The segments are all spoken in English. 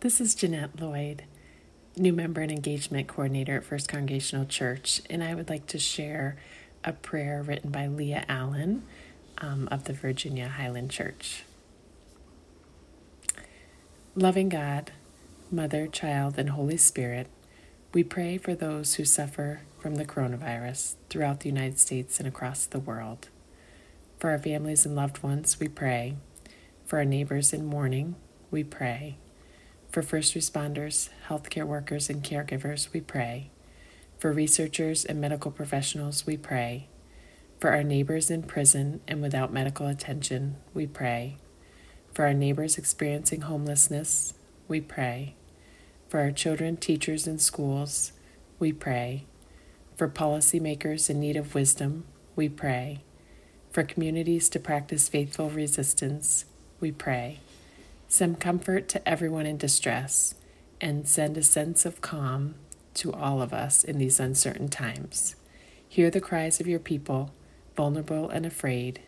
This is Jeanette Lloyd, new member and engagement coordinator at First Congregational Church, and I would like to share a prayer written by Leah Allen um, of the Virginia Highland Church. Loving God, Mother, Child, and Holy Spirit, we pray for those who suffer from the coronavirus throughout the United States and across the world. For our families and loved ones, we pray. For our neighbors in mourning, we pray. For first responders, healthcare workers, and caregivers, we pray. For researchers and medical professionals, we pray. For our neighbors in prison and without medical attention, we pray. For our neighbors experiencing homelessness, we pray. For our children, teachers, and schools, we pray. For policymakers in need of wisdom, we pray. For communities to practice faithful resistance, we pray. Send comfort to everyone in distress and send a sense of calm to all of us in these uncertain times. Hear the cries of your people, vulnerable and afraid.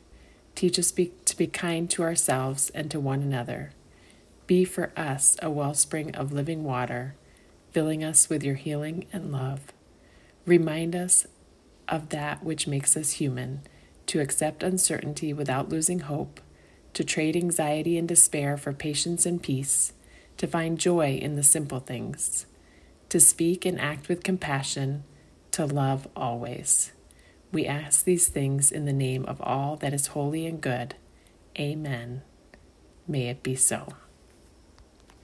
Teach us be, to be kind to ourselves and to one another. Be for us a wellspring of living water, filling us with your healing and love. Remind us of that which makes us human, to accept uncertainty without losing hope to trade anxiety and despair for patience and peace, to find joy in the simple things, to speak and act with compassion, to love always. We ask these things in the name of all that is holy and good. Amen. May it be so.